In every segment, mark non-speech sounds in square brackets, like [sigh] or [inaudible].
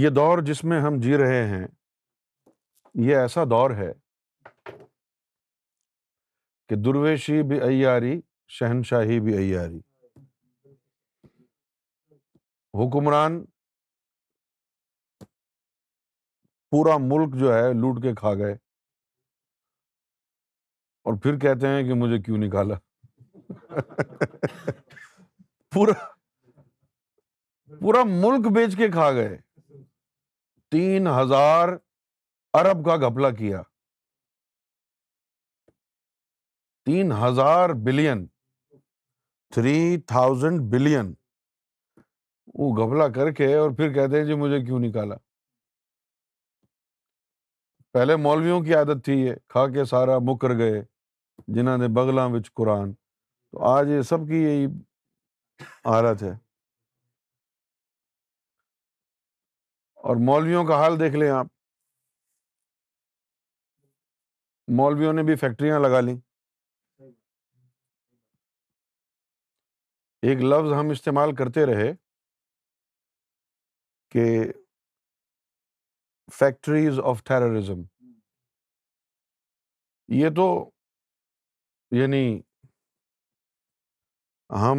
یہ دور جس میں ہم جی رہے ہیں، یہ ایسا دور ہے کہ درویشی بھی ایاری، شہنشاہی بھی ایاری۔ حکمران پورا ملک جو ہے لوٹ کے کھا گئے۔ اور پھر کہتے ہیں کہ مجھے کیوں نکالا؟ [laughs] پورا پورا ملک بیچ کے کھا گئے۔ تین ہزار ارب کا گپلا کیا۔ تین ہزار بلین۔ Three thousand billion. وہ گپلا کر کے اور پھر کہتے ہیں جی مجھے کیوں نکالا؟ پہلے مولویوں کی عادت تھی یہ، کھا کے سارا مکر گئے جنہوں نے بغلاں وچ قرآن۔ تو آج یہ سب کی یہی حالت ہے۔ اور مولویوں کا حال دیکھ لیں آپ۔ مولویوں نے بھی فیکٹریاں لگا لیں۔ ایک لفظ ہم استعمال کرتے رہے کہ فیکٹریز آف ٹیررزم۔ یہ تو یعنی ہم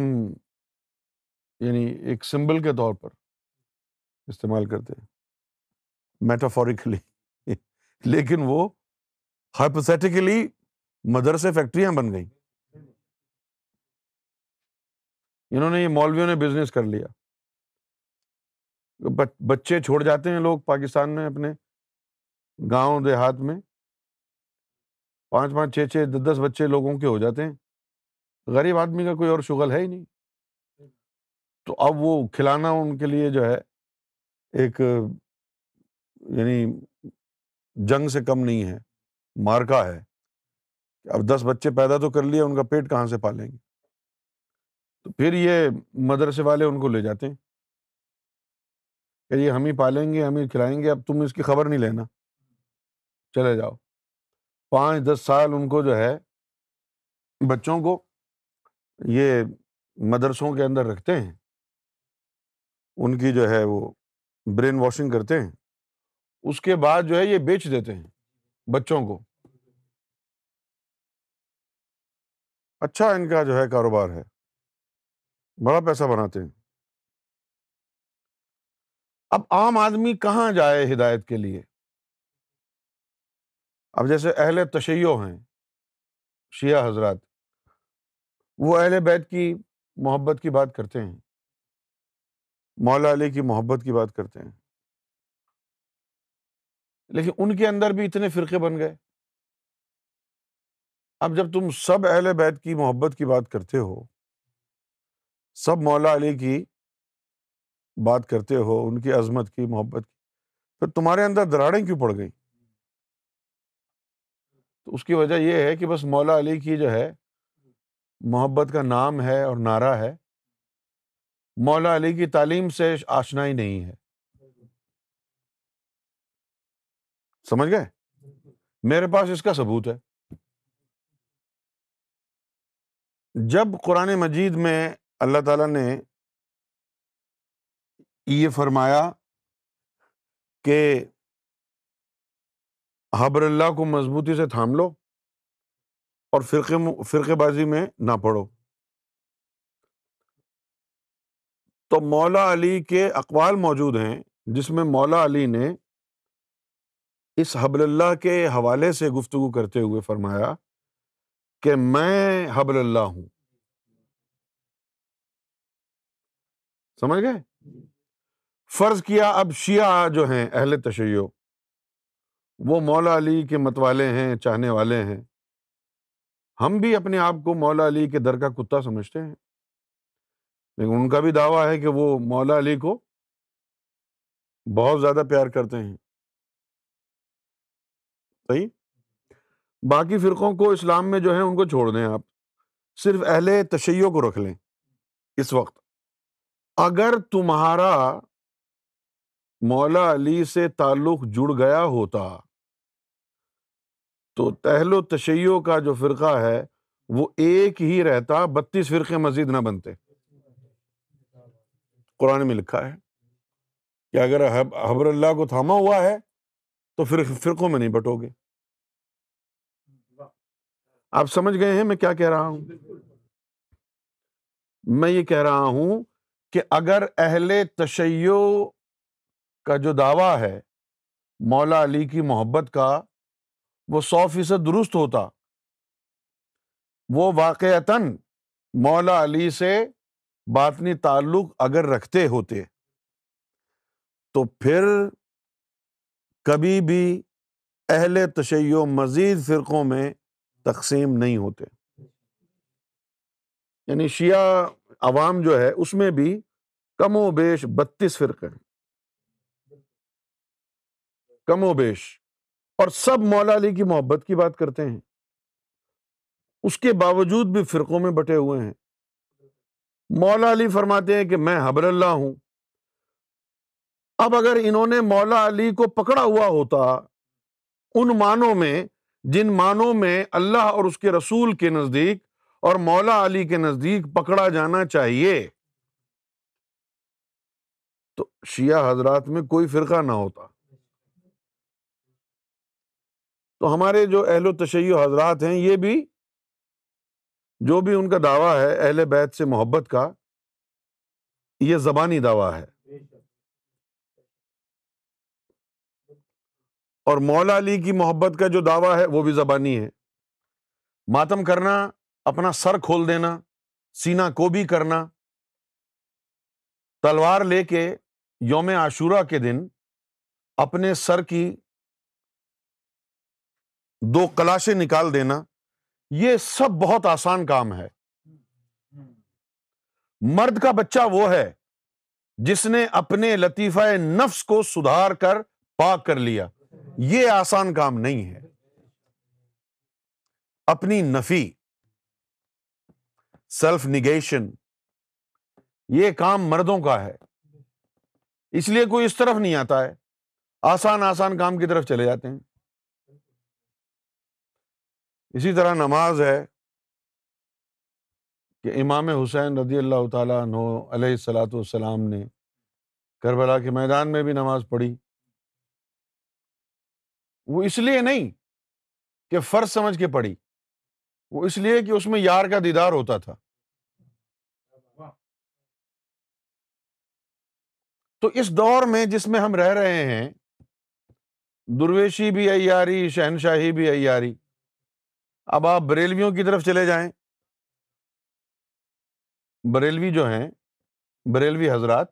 یعنی ایک سمبل کے طور پر استعمال کرتے ہیں۔ میٹافوریکلی [laughs] لیکن وہ ہائپوسیٹیکلی مدرسے فیکٹریاں بن گئیں انہوں نے یہ مولویوں نے بزنس کر لیا۔ بچے چھوڑ جاتے ہیں لوگ پاکستان میں اپنے گاؤں دیہات میں۔ پانچ پانچ چھ چھ دس دس بچے لوگوں کے ہو جاتے ہیں۔ غریب آدمی کا کوئی اور شغل ہے ہی نہیں۔ تو اب وہ کھلانا ان کے لیے جو ہے ایک یعنی جنگ سے کم نہیں ہے، مارکا ہے۔ اب دس بچے پیدا تو کر لیے، ان کا پیٹ کہاں سے پالیں گے؟ تو پھر یہ مدرسے والے ان کو لے جاتے ہیں۔ کہ یہ ہم ہی پالیں گے، ہم ہی کھلائیں گے، اب تم اس کی خبر نہیں لینا۔ چلے جاؤ۔ پانچ، دس سال ان کو جو ہے، بچوں کو یہ مدرسوں کے اندر رکھتے ہیں۔ ان کی جو ہے وہ برین واشنگ کرتے ہیں۔ اس کے بعد جو ہے یہ بیچ دیتے ہیں بچوں کو۔ اچھا ان کا جو ہے کاروبار ہے۔ بڑا پیسہ بناتے ہیں۔ اب عام آدمی کہاں جائے ہدایت کے لیے؟ اب جیسے اہل تشیع ہیں، شیعہ حضرات، وہ اہل بیت کی محبت کی بات کرتے ہیں۔ مولا علی کی محبت کی بات کرتے ہیں۔ لیکن ان کے اندر بھی اتنے فرقے بن گئے۔ اب جب تم سب اہل بیت کی محبت کی بات کرتے ہو، سب مولا علی کی بات کرتے ہو، ان کی عظمت کی، محبت کی پھر تمہارے اندر دراڑیں کیوں پڑ گئی تو اس کی وجہ یہ ہے کہ بس مولا علی کی جو ہے، محبت کا نام ہے اور نعرہ ہے۔ مولا علی کی تعلیم سے آشنائی نہیں ہے۔ سمجھ گئے؟ میرے پاس اس کا ثبوت ہے۔ جب قرآن مجید میں اللہ تعالیٰ نے یہ فرمایا کہ حبر اللہ کو مضبوطی سے تھام لو اور فرقے فرقے بازی میں نہ پڑھو تو مولا علی کے اقوال موجود ہیں جس میں مولا علی نے اس حبل اللہ کے حوالے سے گفتگو کرتے ہوئے فرمایا کہ میں حبل اللہ ہوں۔ سمجھ گئے؟ فرض کیا اب شیعہ جو ہیں، اہل تشیع، وہ مولا علی کے متوالے ہیں، چاہنے والے ہیں۔ ہم بھی اپنے آپ کو مولا علی کے در کا کتا سمجھتے ہیں۔ لیکن ان کا بھی دعویٰ ہے کہ وہ مولا علی کو بہت زیادہ پیار کرتے ہیں۔ صحیح؟ باقی فرقوں کو اسلام میں جو ہے ان کو چھوڑ دیں آپ۔ صرف اہل تشیع کو رکھ لیں۔ اس وقت۔ اگر تمہارا مولا علی سے تعلق جڑ گیا ہوتا، تو تہل و تشیع کا جو فرقہ ہے، وہ ایک ہی رہتا، بتیس فرقے مزید نہ بنتے۔ قرآن میں لکھا ہے کہ اگر حبر اللہ کو تھاما ہوا ہے تو پھر فرقوں میں نہیں بٹو گے۔ آپ سمجھ گئے ہیں میں کیا کہہ رہا ہوں؟ میں یہ کہہ رہا ہوں کہ اگر اہل تشیع کا جو دعویٰ ہے مولا علی کی محبت کا وہ سو فیصد درست ہوتا۔ وہ واقعتاً مولا علی سے باطنی تعلق اگر رکھتے ہوتے تو پھر کبھی بھی اہل تشیع مزید فرقوں میں تقسیم نہیں ہوتے۔ یعنی شیعہ عوام جو ہے، اس میں بھی کم و بیش بتیس فرقے ہیں۔ کم و بیش۔ اور سب مولا علی کی محبت کی بات کرتے ہیں۔ اس کے باوجود بھی فرقوں میں بٹے ہوئے ہیں۔ مولا علی فرماتے ہیں کہ میں حبر اللہ ہوں۔ اب اگر انہوں نے مولا علی کو پکڑا ہوا ہوتا ان معنوں میں، جن معنوں میں اللہ اور اس کے رسول کے نزدیک اور مولا علی کے نزدیک پکڑا جانا چاہیے، تو شیعہ حضرات میں کوئی فرقہ نہ ہوتا۔ تو ہمارے جو اہل و تشیع حضرات ہیں، یہ بھی، جو بھی ان کا دعویٰ ہے اہل بیت سے محبت کا، یہ زبانی دعویٰ ہے۔ اور مولا علی کی محبت کا جو دعویٰ ہے، وہ بھی زبانی ہے۔ ماتم کرنا، اپنا سر کھول دینا سینا کو بھی کرنا۔ تلوار لے کے یوم عاشورہ کے دن اپنے سر کی دو کلاشیں نکال دینا، یہ سب بہت آسان کام ہے۔ مرد کا بچہ وہ ہے جس نے اپنے لطیفہ نفس کو سدھار کر پاک کر لیا۔ یہ آسان کام نہیں ہے۔ اپنی نفی سیلف نگیشن یہ کام مردوں کا ہے۔ اس لیے کوئی اس طرف نہیں آتا ہے۔ آسان آسان کام کی طرف چلے جاتے ہیں۔ اسی طرح نماز ہے کہ امام حسین رضی اللہ تعالیٰ عنہ علیہ السلاۃ والسلام نے کربلا کے میدان میں بھی نماز پڑھی۔ وہ اس لیے نہیں کہ فرض سمجھ کے پڑھی، وہ اس لیے کہ اس میں یار کا دیدار ہوتا تھا۔ تو اس دور میں جس میں ہم رہ رہے ہیں، درویشی بھی ایاری شہنشاہی بھی ایاری اب آپ بریلویوں کی طرف چلے جائیں۔ بریلوی جو ہیں، بریلوی حضرات،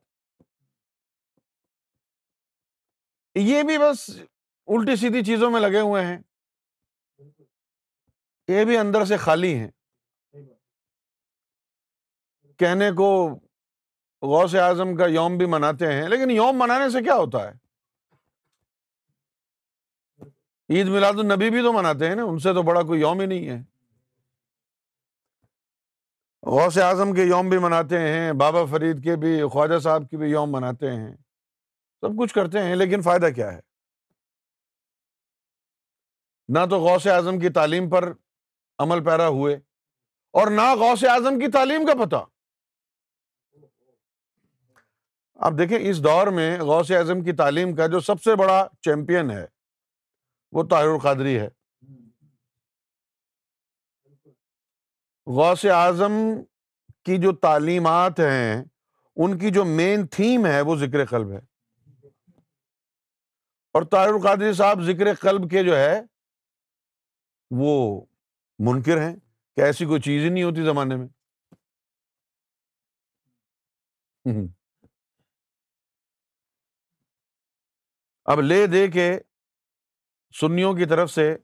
یہ بھی بس الٹی سیدھی چیزوں میں لگے ہوئے ہیں۔ یہ بھی اندر سے خالی ہیں۔ کہنے کو غوث اعظم کا یوم بھی مناتے ہیں لیکن یوم منانے سے کیا ہوتا ہے؟ عید میلاد النبی بھی تو مناتے ہیں نا ان سے تو بڑا کوئی یوم ہی نہیں ہے۔ غوث اعظم کے یوم بھی مناتے ہیں بابا فرید کے بھی خواجہ صاحب کے بھی یوم مناتے ہیں۔ سب کچھ کرتے ہیں لیکن فائدہ کیا ہے؟ نہ تو غوث اعظم کی تعلیم پر عمل پیرا ہوئے اور نہ غوث اعظم کی تعلیم کا پتہ۔ آپ دیکھیں اس دور میں غوث اعظم کی تعلیم کا جو سب سے بڑا چیمپئن ہے، وہ طاہر القادری ہے۔ غوث اعظم کی جو تعلیمات ہیں، ان کی جو مین تھیم ہے، وہ ذکر قلب ہے۔ اور طاہر القادری صاحب ذکر قلب کے جو ہے وہ منکر ہیں کہ ایسی کوئی چیز ہی نہیں ہوتی زمانے میں۔ اب لے دے کے سنیوں کی طرف سے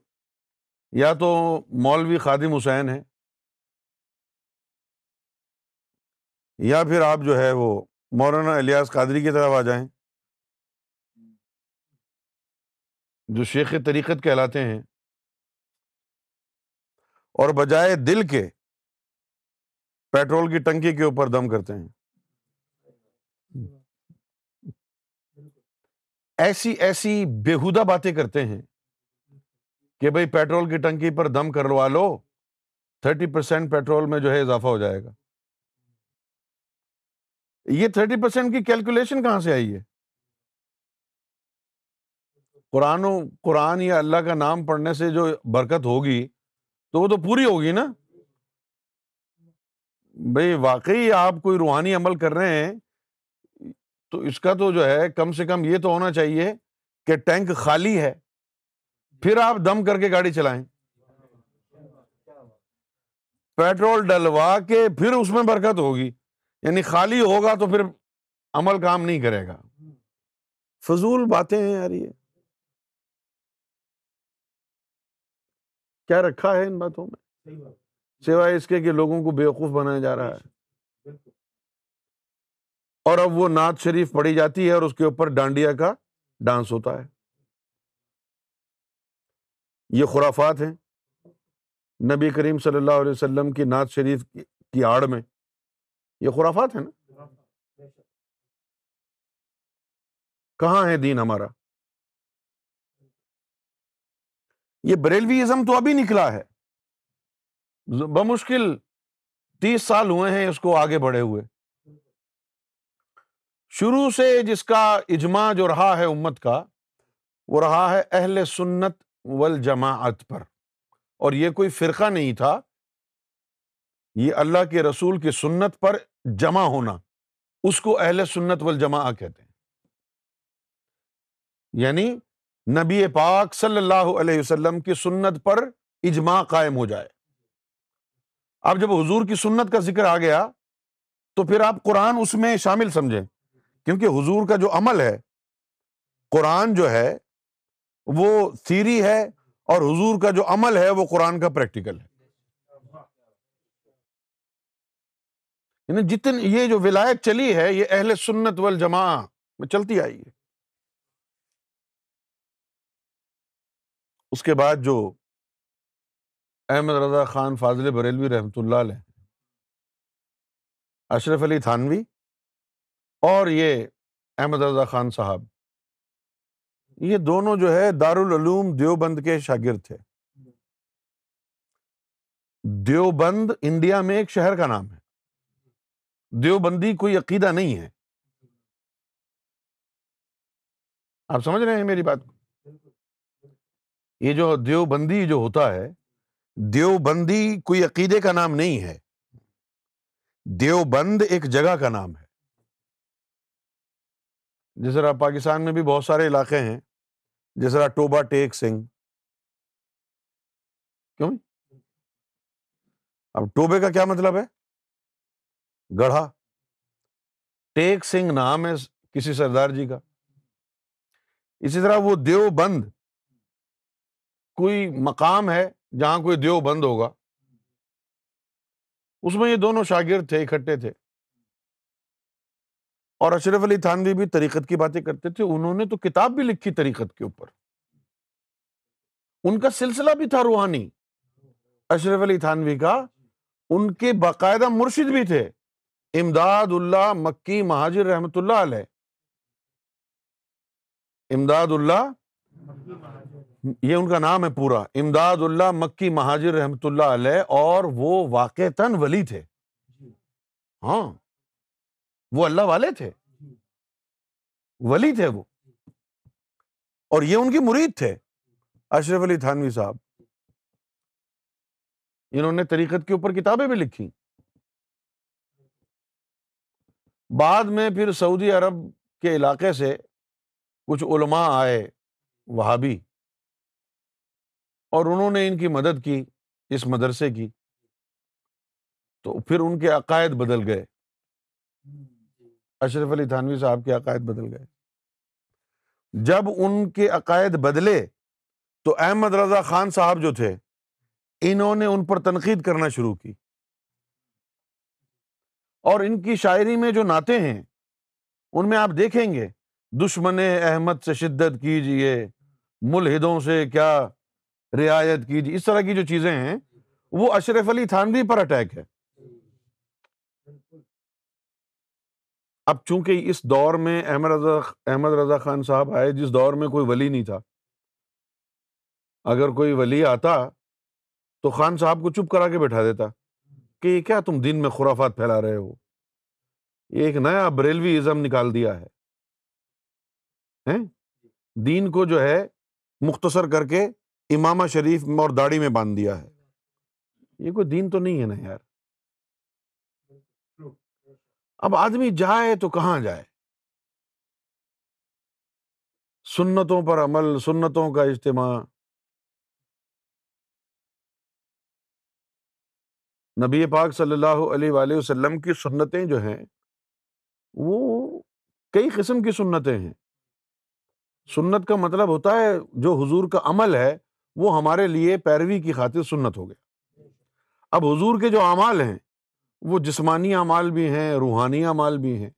یا تو مولوی خادم حسین ہے یا پھر آپ جو ہے وہ مولانا الیاس قادری کی طرف آ جائیں۔ جو شیخ طریقت کہلاتے ہیں۔ اور بجائے دل کے پیٹرول کی ٹنکی کے اوپر دم کرتے ہیں۔ ایسی ایسی بےحدہ باتیں کرتے ہیں کہ بھائی پیٹرول کی ٹنکی پر دم کروا لو، تھرٹی پرسینٹ پیٹرول میں جو ہے اضافہ ہو جائے گا۔ یہ تھرٹی پرسینٹ کی کیلکولیشن کہاں سے آئی ہے؟ قرآن و قرآن یا اللہ کا نام پڑھنے سے جو برکت ہوگی تو وہ تو پوری ہوگی نا۔ بھائی واقعی آپ کوئی روحانی عمل کر رہے ہیں، تو اس کا تو جو ہے کم سے کم یہ تو ہونا چاہیے کہ ٹینک خالی ہے، پھر آپ دم کر کے گاڑی چلائیں۔ پیٹرول ڈلوا کے پھر اس میں برکت ہوگی یعنی خالی ہوگا تو پھر عمل کام نہیں کرے گا۔ فضول باتیں ہیں یار یہ۔ کیا رکھا ہے ان باتوں میں؟ سوائے اس کے کہ لوگوں کو بیوقوف بنایا جا رہا ہے۔ اور اب وہ نعت شریف پڑھی جاتی ہے اور اس کے اوپر ڈانڈیا کا ڈانس ہوتا ہے۔ یہ خرافات ہیں۔ نبی کریم صلی اللہ علیہ وسلم کی نعت شریف کی آڑ میں یہ خرافات ہے نا؟ کہاں ہے دین ہمارا؟ یہ بریلوی ازم تو ابھی نکلا ہے۔ بمشکل تیس سال ہوئے ہیں اس کو آگے بڑھے ہوئے۔ شروع سے جس کا اجماع جو رہا ہے امت کا، وہ رہا ہے اہل سنت والجماعت پر۔ اور یہ کوئی فرقہ نہیں تھا۔ یہ اللہ کے رسول کی سنت پر جمع ہونا۔ اس کو اہل سنت والجماع کہتے ہیں۔ یعنی نبی پاک صلی اللہ علیہ وسلم کی سنت پر اجماع قائم ہو جائے۔ اب جب حضور کی سنت کا ذکر آ گیا، تو پھر آپ قرآن اس میں شامل سمجھیں۔ کیونکہ حضور کا جو عمل ہے، قرآن جو ہے، وہ تھیری ہے اور حضور کا جو عمل ہے، وہ قرآن کا پریکٹیکل ہے۔ یعنی جتنی یہ جو ولایت چلی ہے، یہ اہل سنت والجماع میں چلتی آئی ہے۔ اس کے بعد جو احمد رضا خان فاضل بریلوی رحمۃ اللہ علیہ، اشرف علی تھانوی اور یہ احمد رضا خان صاحب، یہ دونوں جو ہے دارالعلوم دیوبند کے شاگرد تھے۔ دیوبند انڈیا میں ایک شہر کا نام ہے۔ دیوبندی کوئی عقیدہ نہیں ہے۔ آپ سمجھ رہے ہیں میری بات کو؟ یہ جو دیوبندی جو ہوتا ہے، دیوبندی کوئی عقیدے کا نام نہیں ہے۔ دیوبند ایک جگہ کا نام ہے۔ جس طرح پاکستان میں بھی بہت سارے علاقے ہیں۔ جس طرح ٹوبا ٹیک سنگھ۔ کیوں؟ اب ٹوبے کا کیا مطلب ہے؟ گڑھا۔ ٹیک سنگھ نام ہے کسی سردار جی کا۔ اسی طرح وہ دیو بند کوئی مقام ہے جہاں کوئی دیو بند ہوگا؟ اس میں یہ دونوں شاگرد تھے، اکٹھے تھے۔ اور اشرف علی تھانوی بھی طریقت کی باتیں کرتے تھے۔ انہوں نے تو کتاب بھی لکھی طریقت کے اوپر۔ ان کا سلسلہ بھی تھا روحانی۔ اشرف علی تھانوی کا۔ ان کے باقاعدہ مرشد بھی تھے۔ امداد اللہ مکی مہاجر رحمت اللہ علیہ۔ امداد اللہ یہ ان کا نام ہے پورا۔ امداد اللہ مکی مہاجر رحمت اللہ علیہ اور وہ واقع تن ولی تھے۔ ہاں۔ وہ اللہ والے تھے۔ ولی تھے وہ۔ اور یہ ان کی مرید تھے۔ اشرف علی تھانوی صاحب۔ انہوں نے طریقت کے اوپر کتابیں بھی لکھی۔ بعد میں پھر سعودی عرب کے علاقے سے کچھ علماء آئے وہابی۔ اور انہوں نے ان کی مدد کی، اس مدرسے کی۔ تو پھر ان کے عقائد بدل گئے۔ اشرف علی تھانوی صاحب کے عقائد بدل گئے۔ جب ان کے عقائد بدلے تو احمد رضا خان صاحب جو تھے، انہوں نے ان پر تنقید کرنا شروع کی۔ اور ان کی شاعری میں جو نعتیں ہیں، ان میں آپ دیکھیں گے دشمن احمد سے شدت کیجیے ملحدوں سے کیا رعایت کیجیے اس طرح کی جو چیزیں ہیں، وہ اشرف علی تھانوی پر اٹیک ہے۔ اب چونکہ اس دور میں احمد رضا احمد رضا خان صاحب آئے، جس دور میں کوئی ولی نہیں تھا، اگر کوئی ولی آتا تو خان صاحب کو چپ کرا کے بیٹھا دیتا کہ یہ کیا تم دن میں خرافات پھیلا رہے ہو؟ یہ ایک نیا بریلوی ازم نکال دیا ہے۔ دین کو جو ہے مختصر کر کے امامہ شریف اور داڑھی میں باندھ دیا ہے۔ یہ کوئی دین تو نہیں ہے نا یار۔ اب آدمی جائے تو کہاں جائے؟ سنتوں پر عمل، سنتوں کا اجتماع۔ نبی پاک صلی اللہ علیہ وآلہ وسلم کی سنتیں جو ہیں، وہ کئی قسم کی سنتیں ہیں۔ سنت کا مطلب ہوتا ہے جو حضور کا عمل ہے وہ ہمارے لیے پیروی کی خاطر سنت ہو گیا۔ اب حضور کے جو اعمال ہیں، وہ جسمانی اعمال بھی ہیں، روحانی اعمال بھی ہیں۔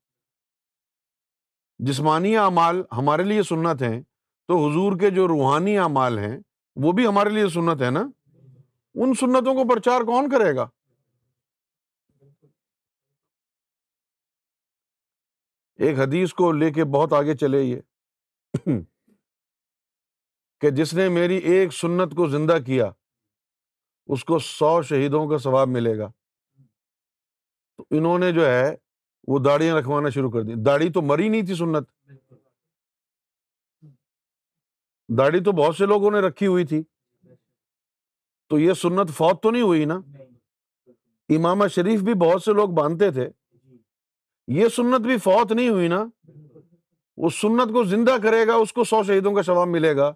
جسمانی اعمال ہمارے لیے سنت ہیں، تو حضور کے جو روحانی اعمال ہیں، وہ بھی ہمارے لیے سنت ہے نا؟ ان سنتوں کو پرچار کون کرے گا؟ ایک حدیث کو لے کے بہت آگے چلے یہ۔ کہ جس نے میری ایک سنت کو زندہ کیا اس کو سو شہیدوں کا ثواب ملے گا۔ تو انہوں نے جو ہے وہ داڑیاں رکھوانا شروع کر دی۔ داڑھی تو مری نہیں تھی سنت۔ داڑھی تو بہت سے لوگوں نے رکھی ہوئی تھی۔ تو یہ سنت فوت تو نہیں ہوئی نا؟ امام شریف بھی بہت سے لوگ باندھتے تھے۔ یہ سنت بھی فوت نہیں ہوئی نا؟ وہ سنت کو زندہ کرے گا اس کو سو شہیدوں کا شواب ملے گا۔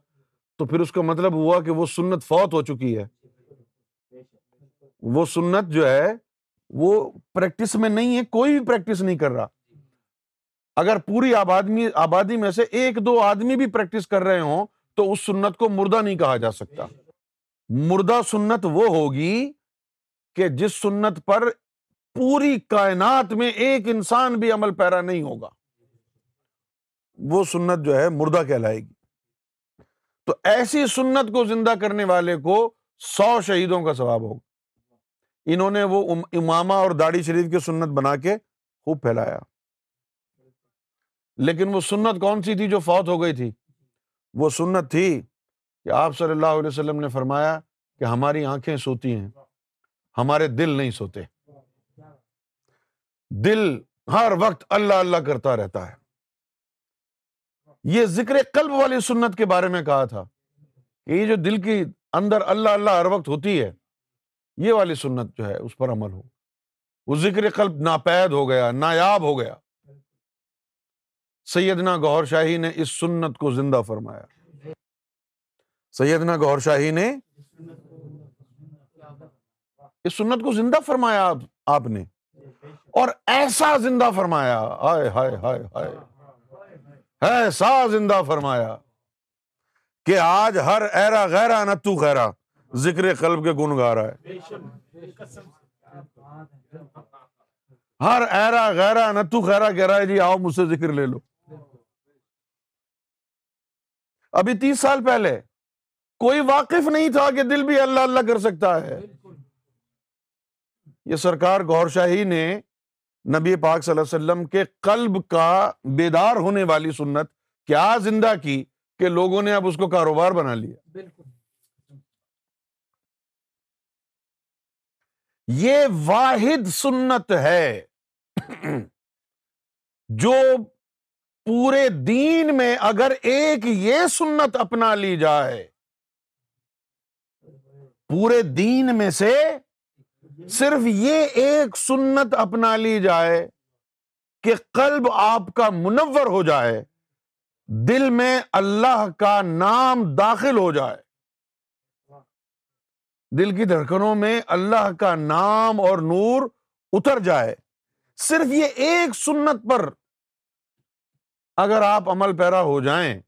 تو پھر اس کا مطلب ہوا کہ وہ سنت فوت ہو چکی ہے۔ وہ سنت جو ہے، وہ پریکٹس میں نہیں ہے، کوئی بھی پریکٹس نہیں کر رہا۔ اگر پوری آبادی آبادی میں سے ایک دو آدمی بھی پریکٹس کر رہے ہوں، تو اس سنت کو مردہ نہیں کہا جا سکتا۔ مردہ سنت وہ ہوگی کہ جس سنت پر پوری کائنات میں ایک انسان بھی عمل پیرا نہیں ہوگا۔ وہ سنت جو ہے، مردہ کہلائے گی۔ تو ایسی سنت کو زندہ کرنے والے کو سو شہیدوں کا ثواب ہوگا۔ انہوں نے وہ امامہ اور داڑھی شریف کی سنت بنا کے خوب پھیلایا۔ لیکن وہ سنت کون سی تھی جو فوت ہو گئی تھی؟ وہ سنت تھی کہ آپ صلی اللہ علیہ وسلم نے فرمایا کہ ہماری آنکھیں سوتی ہیں، ہمارے دل نہیں سوتے۔ دل ہر وقت اللہ اللہ کرتا رہتا ہے۔ یہ ذکر قلب والی سنت کے بارے میں کہا تھا کہ یہ جو دل کی اندر اللہ اللہ ہر وقت ہوتی ہے، یہ والی سنت جو ہے، اس پر عمل ہو۔ وہ ذکر قلب ناپید ہو گیا، نایاب ہو گیا۔ سیدنا گور شاہی نے اس سنت کو زندہ فرمایا۔ سیدنا گور شاہی نے اس سنت کو زندہ فرمایا آپ نے۔ اور ایسا زندہ فرمایا، ہائے ہائے ہائے ہائے۔ ایسا زندہ فرمایا کہ آج ہر ایرا غیرا نہ تو خیرا ذکر قلب کے گن گا رہا ہے۔ ہر ایرا غیرا نہ تو خیرا کہہ رہا ہے جی آؤ مجھ سے ذکر لے لو۔ ابھی تیس سال پہلے کوئی واقف نہیں تھا کہ دل بھی اللہ اللہ کر سکتا ہے۔ یہ سرکار گور شاہی نے نبی پاک صلی اللہ علیہ وسلم کے قلب کا بیدار ہونے والی سنت کیا زندہ کی کہ لوگوں نے اب اس کو کاروبار بنا لیا؟ یہ واحد سنت ہے جو پورے دین میں اگر ایک یہ سنت اپنا لی جائے پورے دین میں سے صرف یہ ایک سنت اپنا لی جائے کہ قلب آپ کا منور ہو جائے، دل میں اللہ کا نام داخل ہو جائے۔ دل کی دھڑکنوں میں اللہ کا نام اور نور اتر جائے۔ صرف یہ ایک سنت پر اگر آپ عمل پیرا ہو جائیں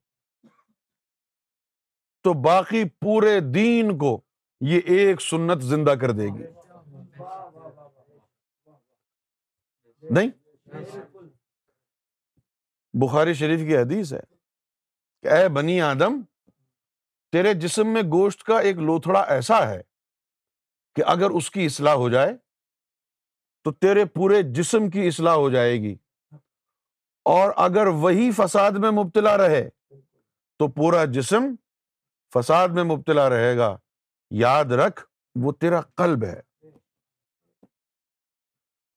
تو باقی پورے دین کو یہ ایک سنت زندہ کر دے گی۔ نہیں۔ بخاری شریف کی حدیث ہے کہ اے بنی آدم، تیرے جسم میں گوشت کا ایک لوتھڑا ایسا ہے کہ اگر اس کی اصلاح ہو جائے تو تیرے پورے جسم کی اصلاح ہو جائے گی۔ اور اگر وہی فساد میں مبتلا رہے تو پورا جسم فساد میں مبتلا رہے گا۔ یاد رکھ، وہ تیرا قلب ہے۔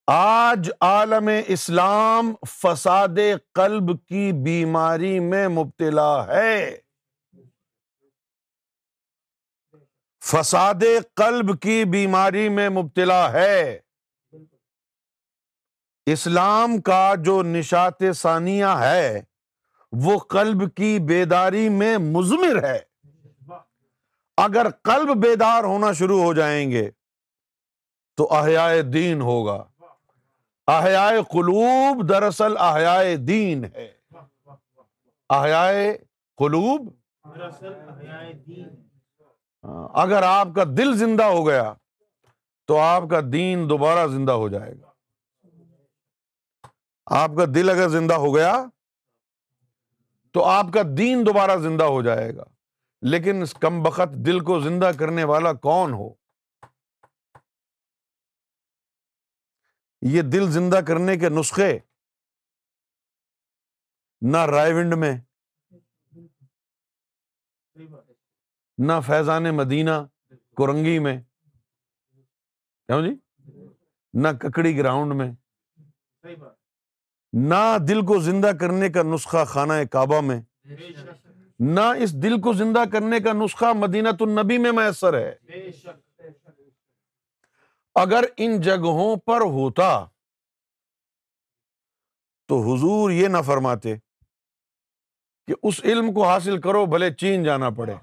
آج عالم اسلام فساد قلب کی بیماری میں مبتلا ہے۔ فساد قلب کی بیماری میں مبتلا ہے۔ اسلام کا جو نشات ثانیہ ہے، وہ قلب کی بیداری میں مزمر ہے۔ اگر قلب بیدار ہونا شروع ہو جائیں گے، تو احیاء دین ہوگا۔ احیاء قلوب دراصل احیاء دین ہے۔ احیاء قلوب اگر آپ کا دل زندہ ہو گیا تو آپ کا دین دوبارہ زندہ ہو جائے گا۔ آپ کا دل اگر زندہ ہو گیا تو آپ کا دین دوبارہ زندہ ہو جائے گا۔ لیکن اس کم بخت دل کو زندہ کرنے والا کون ہو؟ یہ دل زندہ کرنے کے نسخے نہ رائے ونڈ میں، نہ فیضان مدینہ کورنگی میں کیوں جی نہ ککڑی گراؤنڈ میں، نہ دل کو زندہ کرنے کا نسخہ خانہ کعبہ میں، نہ اس دل کو زندہ کرنے کا نسخہ مدینہ النبی میں میسر ہے۔ اگر ان جگہوں پر ہوتا تو حضور یہ نہ فرماتے کہ اس علم کو حاصل کرو بھلے چین جانا پڑے۔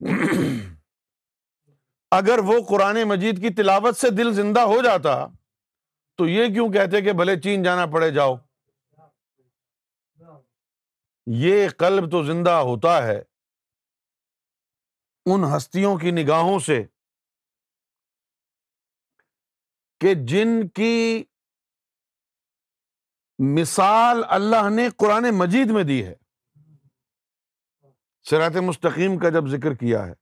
[clears throat] اگر وہ قرآن مجید کی تلاوت سے دل زندہ ہو جاتا تو یہ کیوں کہتے کہ بھلے چین جانا پڑے جاؤ؟ یہ قلب تو زندہ ہوتا ہے۔ ان ہستیوں کی نگاہوں سے کہ جن کی مثال اللہ نے قرآن مجید میں دی ہے۔ سرات مستقیم کا جب ذکر کیا ہے،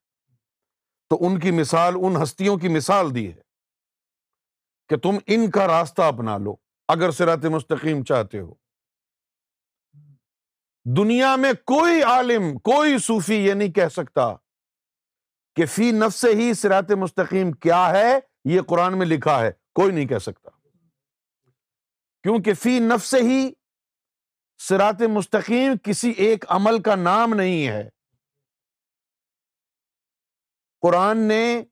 تو ان کی مثال، ان ہستیوں کی مثال دی ہے کہ تم ان کا راستہ اپنا لو، اگر سرات مستقیم چاہتے ہو۔ دنیا میں کوئی عالم، کوئی صوفی یہ نہیں کہہ سکتا کہ فی نفس ہی سرات مستقیم کیا ہے؟ یہ قرآن میں لکھا ہے، کوئی نہیں کہہ سکتا۔ کیونکہ فی نفس ہی سرات مستقیم کسی ایک عمل کا نام نہیں ہے۔ قرآن نے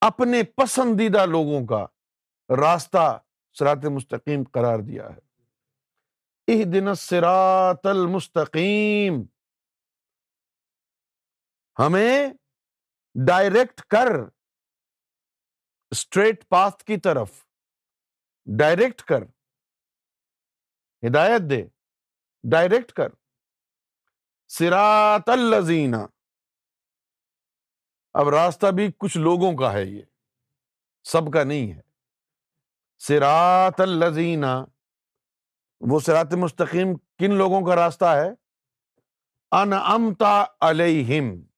اپنے پسندیدہ لوگوں کا راستہ سرات مستقیم قرار دیا ہے۔ اح دن سرات المستقیم۔ ہمیں ڈائریکٹ کر اسٹریٹ پاتھ کی طرف، ڈائریکٹ کر، ہدایت دے، ڈائریکٹ کر۔ سرات الزینہ اب راستہ بھی کچھ لوگوں کا ہے یہ، سب کا نہیں ہے۔ سرات الزینہ وہ سرات مستقیم کن لوگوں کا راستہ ہے؟ ان امتا علیہم۔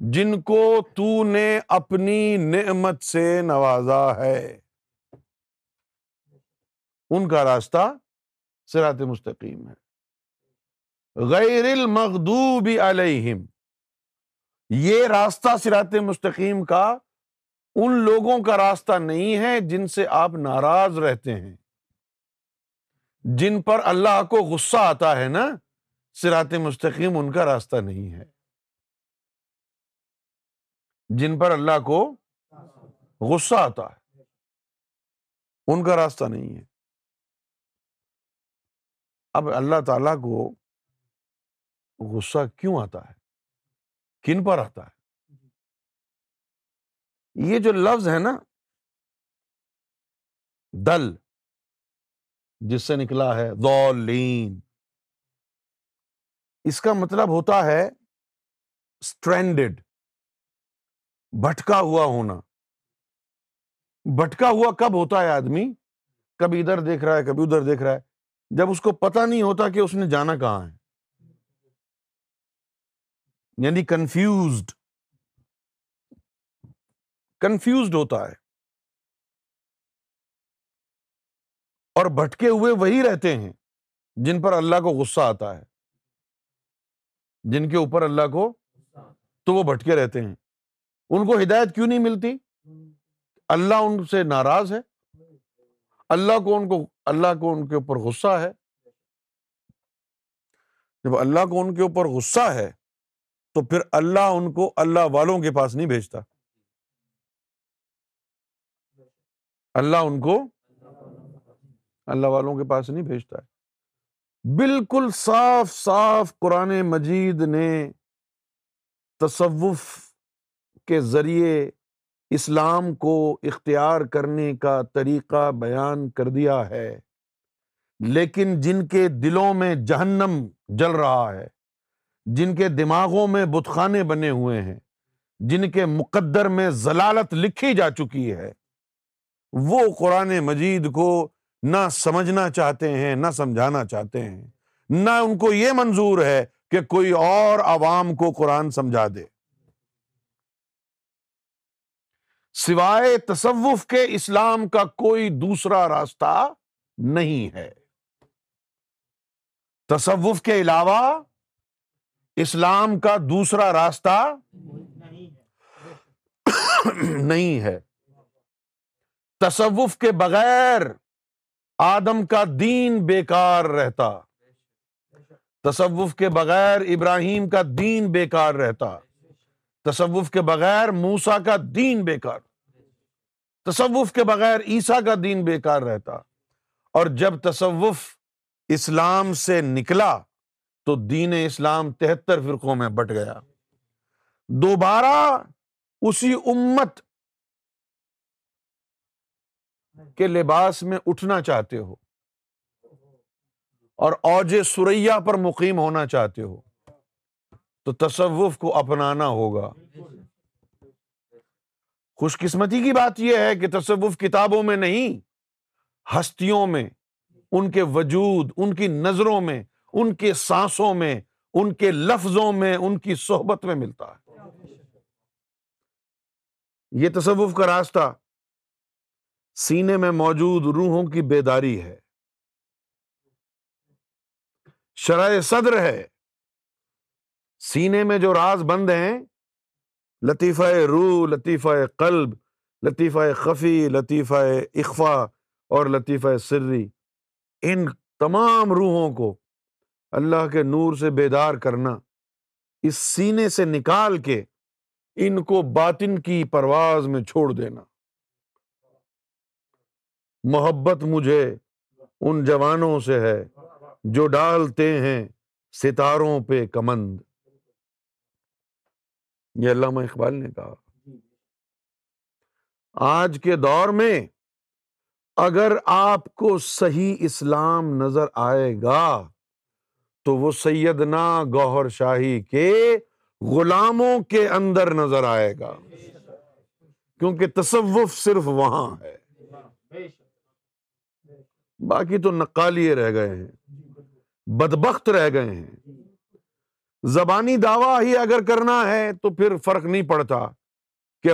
جن کو تو نے اپنی نعمت سے نوازا ہے۔ ان کا راستہ سرات مستقیم ہے۔ غیر المغدوب علیہم۔ یہ راستہ سرات مستقیم کا ان لوگوں کا راستہ نہیں ہے جن سے آپ ناراض رہتے ہیں۔ جن پر اللہ کو غصہ آتا ہے نا سرات مستقیم ان کا راستہ نہیں ہے۔ جن پر اللہ کو غصہ آتا ہے۔ ان کا راستہ نہیں ہے۔ اب اللہ تعالی کو غصہ کیوں آتا ہے؟ کن پر آتا ہے؟ یہ جو لفظ ہے نا، دل، جس سے نکلا ہے دولین اس کا مطلب ہوتا ہے اسٹرینڈیڈ بھٹکا ہوا ہونا۔ بھٹکا ہوا کب ہوتا ہے آدمی؟ کبھی ادھر دیکھ رہا ہے، کبھی ادھر دیکھ رہا ہے۔ جب اس کو پتا نہیں ہوتا کہ اس نے جانا کہاں ہے۔ یعنی کنفیوزڈ کنفیوزڈ ہوتا ہے۔ اور بھٹکے ہوئے وہی رہتے ہیں جن پر اللہ کو غصہ آتا ہے۔ جن کے اوپر اللہ کو تو وہ بھٹکے رہتے ہیں۔ ان کو ہدایت کیوں نہیں ملتی؟ اللہ ان سے ناراض ہے۔ اللہ کو ان کو، اللہ کو ان کے اوپر غصہ ہے۔ جب اللہ کو ان کے اوپر غصہ ہے، تو پھر اللہ ان کو اللہ والوں کے پاس نہیں بھیجتا۔ اللہ ان کو اللہ والوں کے پاس نہیں بھیجتا ہے۔ بالکل صاف صاف قرآن مجید نے تصوف کے ذریعے اسلام کو اختیار کرنے کا طریقہ بیان کر دیا ہے۔ لیکن جن کے دلوں میں جہنم جل رہا ہے، جن کے دماغوں میں بتخانے بنے ہوئے ہیں، جن کے مقدر میں ضلالت لکھی جا چکی ہے، وہ قرآن مجید کو نہ سمجھنا چاہتے ہیں، نہ سمجھانا چاہتے ہیں۔ نہ ان کو یہ منظور ہے کہ کوئی اور عوام کو قرآن سمجھا دے۔ سوائے تصوف کے اسلام کا کوئی دوسرا راستہ نہیں ہے۔ تصوف کے علاوہ اسلام کا دوسرا راستہ نہیں ہے۔ تصوف کے بغیر آدم کا دین بیکار رہتا۔ تصوف کے بغیر ابراہیم کا دین بیکار رہتا۔ تصوف کے بغیر موسا کا دین بیکار، تصوف کے بغیر عیسیٰ کا دین بیکار رہتا۔ اور جب تصوف اسلام سے نکلا تو دین اسلام تہتر فرقوں میں بٹ گیا۔ دوبارہ اسی امت کے لباس میں اٹھنا چاہتے ہو اور اوج سوریا پر مقیم ہونا چاہتے ہو۔ تو تصوف کو اپنانا ہوگا۔ خوش قسمتی کی بات یہ ہے کہ تصوف کتابوں میں نہیں، ہستیوں میں، ان کے وجود، ان کی نظروں میں، ان کے سانسوں میں، ان کے لفظوں میں، ان کی صحبت میں ملتا ہے۔ یہ تصوف کا راستہ سینے میں موجود روحوں کی بیداری ہے۔ شرح صدر ہے۔ سینے میں جو راز بند ہیں، لطیفہ روح لطیفہ قلب، لطیفہ خفی، لطیفہ اخفا اور لطیفہ سری، ان تمام روحوں کو اللہ کے نور سے بیدار کرنا، اس سینے سے نکال کے ان کو باطن کی پرواز میں چھوڑ دینا۔ محبت مجھے ان جوانوں سے ہے جو ڈالتے ہیں ستاروں پہ کمند۔ یہ علامہ اقبال نے کہا۔ آج کے دور میں اگر آپ کو صحیح اسلام نظر آئے گا تو وہ سیدنا گوہر شاہی کے غلاموں کے اندر نظر آئے گا۔ کیونکہ تصوف صرف وہاں ہے۔ باقی تو نقالیے رہ گئے ہیں۔ بدبخت رہ گئے ہیں۔ زبانی دعویٰ ہی اگر کرنا ہے تو پھر فرق نہیں پڑتا۔